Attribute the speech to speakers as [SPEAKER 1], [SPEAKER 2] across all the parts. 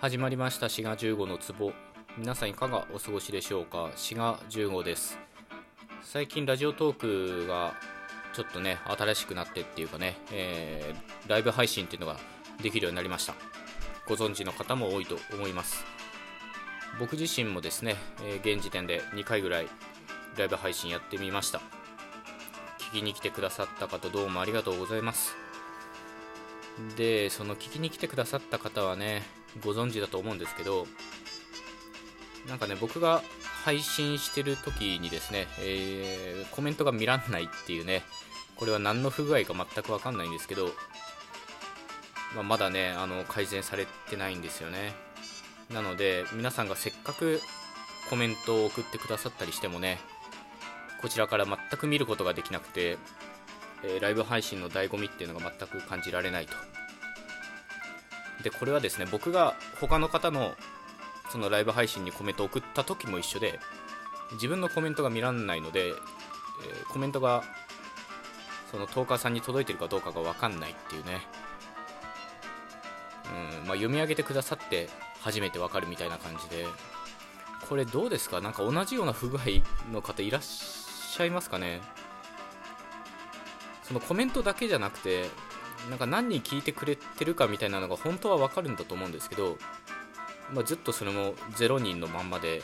[SPEAKER 1] 始まりました。滋賀15の壺。皆さんいかがお過ごしでしょうか？滋賀15です。最近ラジオトークがちょっとね新しくなってっていうかね、えー、ライブ配信っていうのができるようになりました。ご存知の方も多いと思います。僕自身もですね、えー、現時点で2回ぐらいライブ配信やってみました。聞きに来てくださった方どうもありがとうございます。でその聞きに来てくださった方はねご存知だと思うんですけどなんかね僕が配信してる時にですね、えー、コメントが見らんないっていうねこれは何の不具合か全く分かんないんですけど、まあ、まだねあの改善されてないんですよね。なので皆さんがせっかくコメントを送ってくださったりしてもねこちらから全く見ることができなくて、えー、ライブ配信の醍醐味っていうのが全く感じられないと。でこれはですね僕が他の方のそのライブ配信にコメントを送った時も一緒で自分のコメントが見らんないので、えー、コメントがそのトーカーさんに届いてるかどうかが分かんないっていうね、うんまあ、読み上げてくださって初めて分かるみたいな感じで。これどうですか？なんか同じような不具合の方いらっしゃいますかね？そのコメントだけじゃなくてなんか何人聞いてくれてるかみたいなのが本当は分かるんだと思うんですけど、まあ、ずっとそれも0人のまんまで。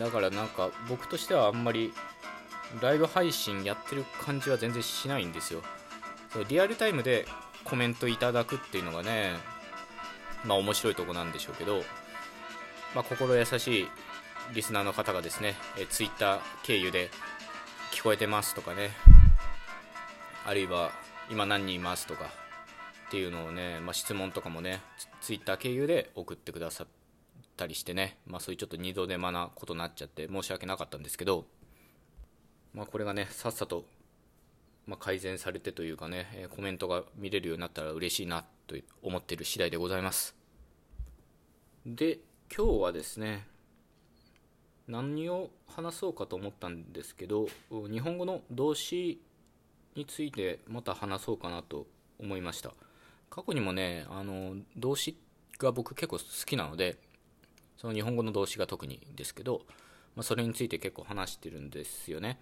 [SPEAKER 1] だからなんか僕としてはあんまりライブ配信やってる感じは全然しないんですよ。リアルタイムでコメントいただくっていうのがねまあ面白いとこなんでしょうけど、まあ、心優しいリスナーの方がですねえ Twitter 経由で聞こえてますとかね。あるいは今何人いますとかっていうのをね、まあ、質問とかもねツイッター経由で送ってくださったりしてね、まあ、そういうちょっと二度手間なことになっちゃって申し訳なかったんですけど、まあ、これがねさっさと、ま改善されてというかね、コメントが見れるようになったら嬉しいなと思っている次第でございます。で今日はですね何を話そうかと思ったんですけど日本語の動詞についてまた話そうかなと思いました。過去にもねあの動詞が僕結構好きなのでその日本語の動詞が特にですけど、まあ、それについて結構話してるんですよね。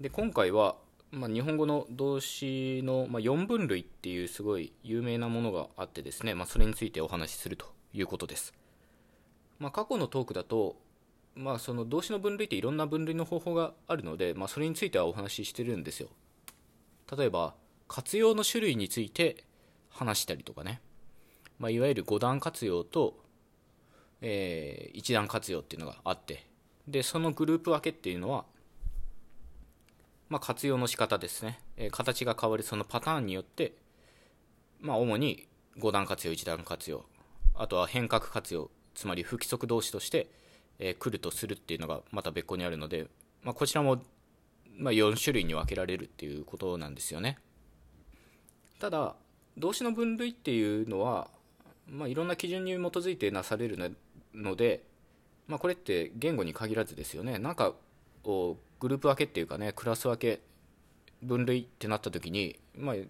[SPEAKER 1] で今回は、まあ、日本語の動詞の、まあ、4分類っていうすごい有名なものがあってですね、ま、それについてお話しするということです、ま、過去のトークだとまあ、その動詞の分類っていろんな分類の方法があるので、まあ、それについてはお話ししてるんですよ。例えば活用の種類について話したりとかね、まあ、いわゆる5段活用と、えー、1段活用っていうのがあって。でそのグループ分けっていうのは、まあ、活用の仕方ですね、えー、形が変わるそのパターンによって、まあ、主に5段活用1段活用。あとは変革活用つまり不規則動詞として、えー、来るとするっていうのがまた別個にあるので、まあ、こちらもまあ、4種類に分けられるっていうことなんですよね。ただ動詞の分類っていうのは、まあ、いろんな基準に基づいてなされるので、まあ、これって言語に限らずですよね。なんかをグループ分けっていうかねクラス分け分類ってなった時に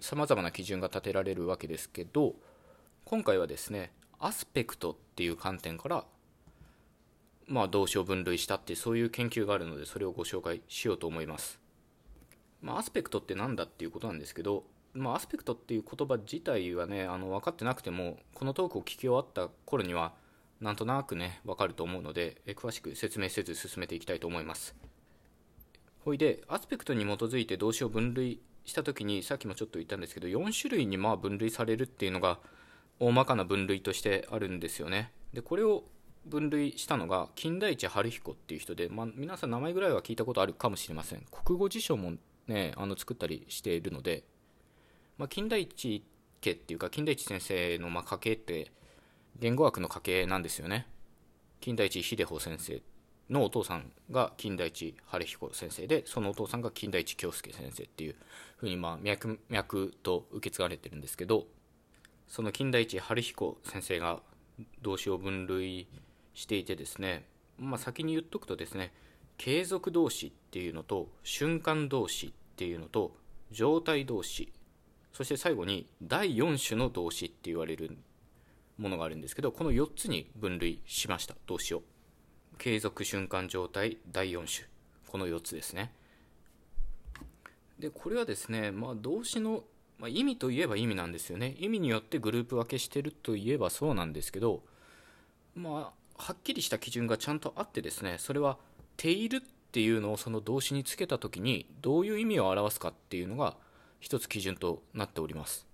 [SPEAKER 1] さまざ、まな基準が立てられるわけですけど今回はですねアスペクトっていう観点からまあ、動詞を分類したってそういう研究があるのでそれをご紹介しようと思います、まあ、アスペクトって何だっていうことなんですけど、まあ、アスペクトっていう言葉自体はねあの分かってなくてもこのトークを聞き終わった頃にはなんとなくね分かると思うのでえ詳しく説明せず進めていきたいと思います。ほいでアスペクトに基づいて動詞を分類した時にさっきもちょっと言ったんですけど4種類にまあ分類されるっていうのが大まかな分類としてあるんですよね。でこれを分類したのが金田一春彦っていう人で、まあ、皆さん名前ぐらいは聞いたことあるかもしれません。国語辞書もねあの作ったりしているので、まあ、金田一家っていうか金田一先生のま家系って言語学の家系なんですよね。金田一秀穂先生のお父さんが金田一春彦先生でそのお父さんが金田一京介先生っていうふうにまあ脈々と受け継がれてるんですけどその金田一春彦先生が動詞を分類してしていてですね、まあ、先に言っとくとですね継続動詞っていうのと瞬間動詞っていうのと状態動詞そして最後に第4種の動詞って言われるものがあるんですけどこの4つに分類しました動詞を。継続瞬間状態第4種。この4つですね。でこれはですね、まあ、動詞の、まあ、意味といえば意味なんですよね。意味によってグループ分けしてるといえばそうなんですけどまあはっきりした基準がちゃんとあってですねそれは「ている」っていうのをその動詞につけた時にどういう意味を表すかっていうのが一つ基準となっております。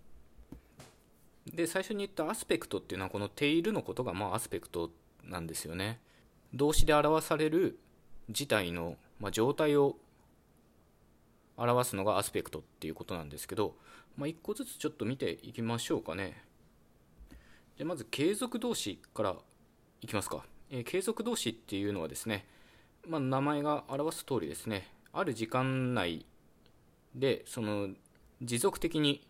[SPEAKER 1] で最初に言ったアスペクトっていうのはこの「ている」のことがまあアスペクトなんですよね。動詞で表される事態の、まあ、状態を表すのがアスペクトっていうことなんですけど、まあ、1個ずつちょっと見ていきましょうかね。じゃまず継続動詞からいきますか、えー、継続動詞っていうのはですね、まあ、名前が表す通りですねある時間内でその持続的に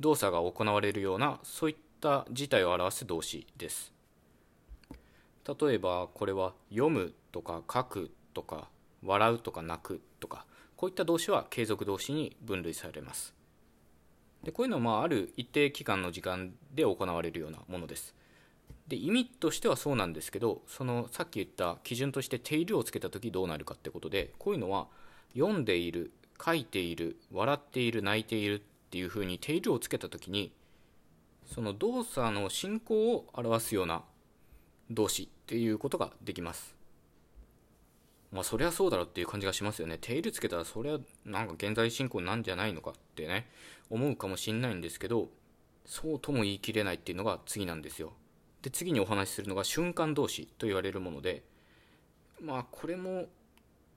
[SPEAKER 1] 動作が行われるようなそういった事態を表す動詞です。例えばこれは読むとか書くとか笑うとか泣くとかこういった動詞は継続動詞に分類されます。でこういうのはまあある一定期間の時間で行われるようなものです。で意味としてはそうなんですけどそのさっき言った基準として定量をつけた時どうなるかってことでこういうのは読んでいる書いている笑っている泣いているっていうふうに定量をつけた時にその動作の進行を表すような動詞っていうことができますまあそりゃそうだろうっていう感じがしますよね。テールつけたらそりゃなんか現在進行なんじゃないのかってね、思うかもしんないんですけど、そうとも言い切れないっていうのが次なんですよ。で、次にお話しするのが瞬間動詞と言われるもので、まあこれも、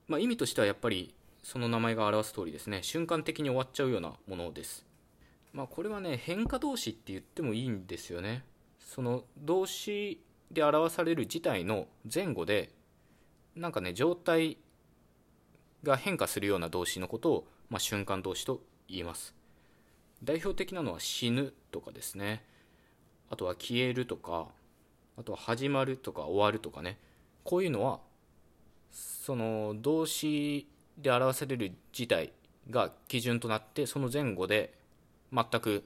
[SPEAKER 1] まあ意味としてはやっぱりその名前が表す通りですね、瞬間的に終わっちゃうようなものです。まあこれはね、変化動詞って言ってもいいんですよね。その動詞で表される自体の前後でなんかね状態が変化するような動詞のことを、まあ、瞬間動詞と言います代表的なのは死ぬとかですねあとは消えるとかあとは始まるとか終わるとかね。こういうのはその動詞で表される事態が基準となってその前後で全く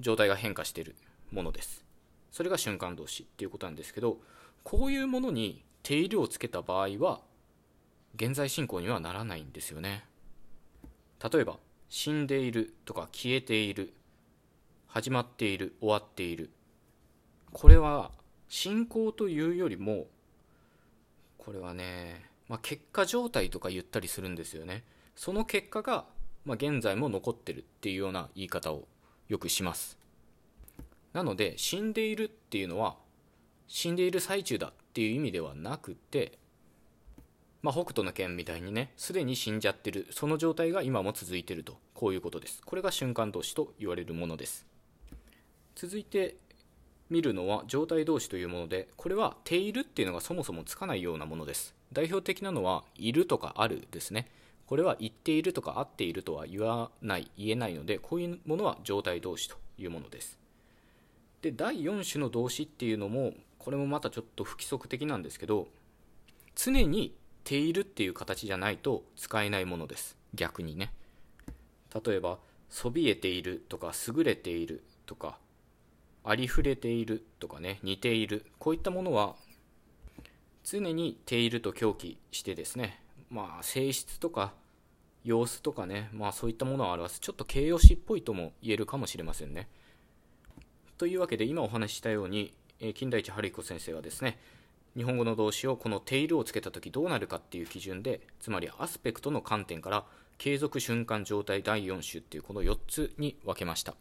[SPEAKER 1] 状態が変化しているものです。それが瞬間動詞っていうことなんですけどこういうものに定量をつけた場合は現在進行にはならないんですよね。例えば死んでいるとか消えている始まっている終わっている。これは進行というよりもこれはね、まあ、結果状態とか言ったりするんですよね。その結果が、まあ、現在も残ってるっていうような言い方をよくします。なので死んでいるっていうのは死んでいる最中だっていう意味ではなくて、まあ、北斗の拳みたいにねすでに死んじゃってるその状態が今も続いてるとこういうことです。これが瞬間動詞と言われるものです。続いて見るのは状態動詞というものでこれは「ている」っていうのがそもそもつかないようなものです。代表的なのは「いる」とか「ある」ですね。これは言っているとか合っているとは言わない言えないのでこういうものは状態動詞というものです。で第4種の動詞っていうのもこれもまたちょっと不規則的なんですけど常に「ている」っていう形じゃないと使えないものです。逆にね。例えば「そびえている」とか「優れている」とか「ありふれている」とかね「似ている」こういったものは常に「ている」と狂気してですねまあ性質とか様子とかねまあそういったものを表すちょっと形容詞っぽいとも言えるかもしれませんね。というわけで今お話ししたように金田一春彦先生はですね日本語の動詞をこのテイルをつけた時どうなるかっていう基準でつまりアスペクトの観点から継続瞬間状態第4種っていうこの4つに分けました、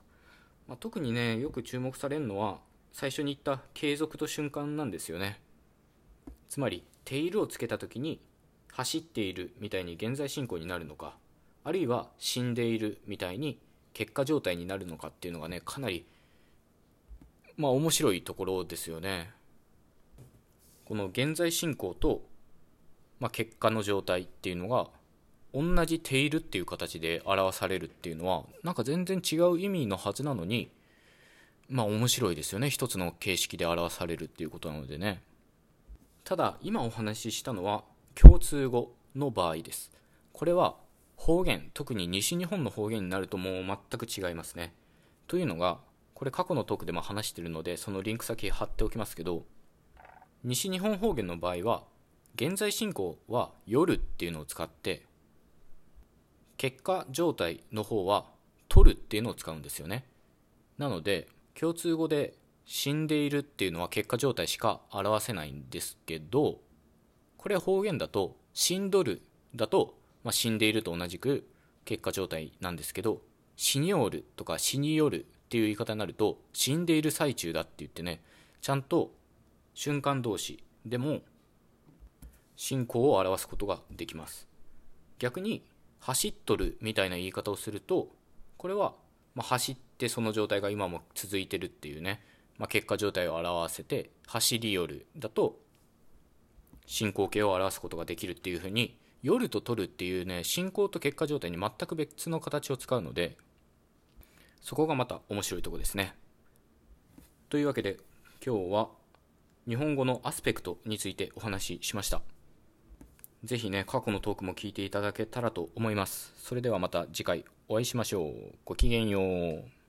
[SPEAKER 1] まあ、特にねよく注目されるのは最初に言った継続と瞬間なんですよねつまりテイルをつけた時に走っているみたいに現在進行になるのかあるいは死んでいるみたいに結果状態になるのかっていうのがねかなりまあ面白いところですよね。この現在進行と、まあ、結果の状態っていうのが同じ「ている」っていう形で表されるっていうのはなんか全然違う意味のはずなのにまあ面白いですよね。一つの形式で表されるっていうことなのでね。ただ今お話ししたのは共通語の場合です。これは方言特に西日本の方言になるともう全く違いますね。というのがここれ過去のトークでも話してるのでそのリンク先貼っておきますけど西日本方言の場合は現在進行は夜っていうのを使って結果状態の方は取るっていうのを使うんですよね。なので共通語で死んでいるっていうのは結果状態しか表せないんですけどこれ方言だと死んどるだと、まあ、死んでいると同じく結果状態なんですけど死におるとか死によるっていう言い方になると死んでいる最中だって言ってねちゃんと瞬間動詞でも進行を表すことができます。逆に走っとるみたいな言い方をするとこれはま走ってその状態が今も続いてるっていうね、まあ、結果状態を表せて走り寄るだと進行形を表すことができるっていうふうに夜と取るっていうね進行と結果状態に全く別の形を使うのでそこがまた面白いとこですね。というわけで今日は日本語のアスペクトについてお話ししました。ぜひね過去のトークも聞いていただけたらと思います。それではまた次回お会いしましょう。ごきげんよう。